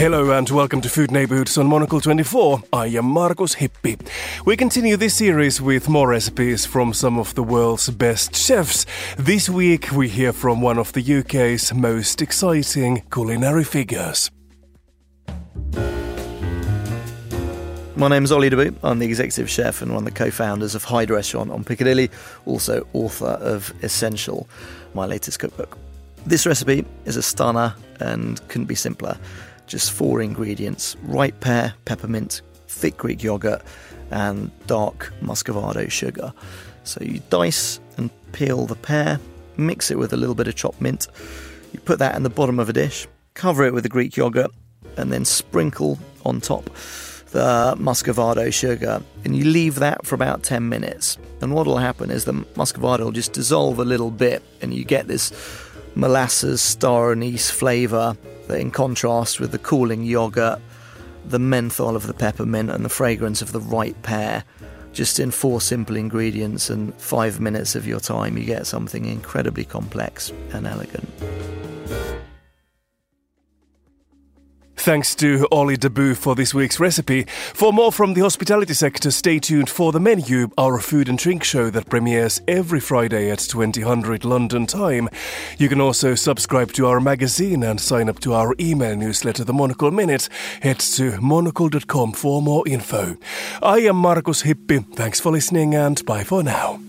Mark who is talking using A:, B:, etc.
A: Hello and welcome to Food Neighborhoods on Monocle 24. I am Markus Hippi. We continue this series with more recipes from some of the world's best chefs. This week we hear from one of the UK's most exciting culinary figures.
B: My name is Ollie Dabbous. I'm the executive chef and one of the co-founders of Hide Restaurant on Piccadilly, also author of Essential, my latest cookbook. This recipe is a stunner and couldn't be simpler. Just four ingredients ripe pear, peppermint, thick Greek yogurt, and dark muscovado sugar. So you dice and peel the pear, mix it with a little bit of chopped mint. You put that in the bottom of a dish, cover it with the Greek yogurt, and then sprinkle on top the muscovado sugar and you leave that for about 10 minutes. And what will happen is the muscovado will just dissolve a little bit and you get this molasses star anise flavour that, in contrast with the cooling yogurt, the menthol of the peppermint, and the fragrance of the ripe pear, just in four simple ingredients and five minutes of your time, you get something incredibly complex and elegant.
A: Thanks to Ollie Dabbous for this week's recipe. For more from the hospitality sector, stay tuned for The Menu, our food and drink show that premieres every Friday at 2000 London time. You can also subscribe to our magazine and sign up to our email newsletter, The Monocle Minute. Head to monocle.com for more info. I am Markus Hippi. Thanks for listening and bye for now.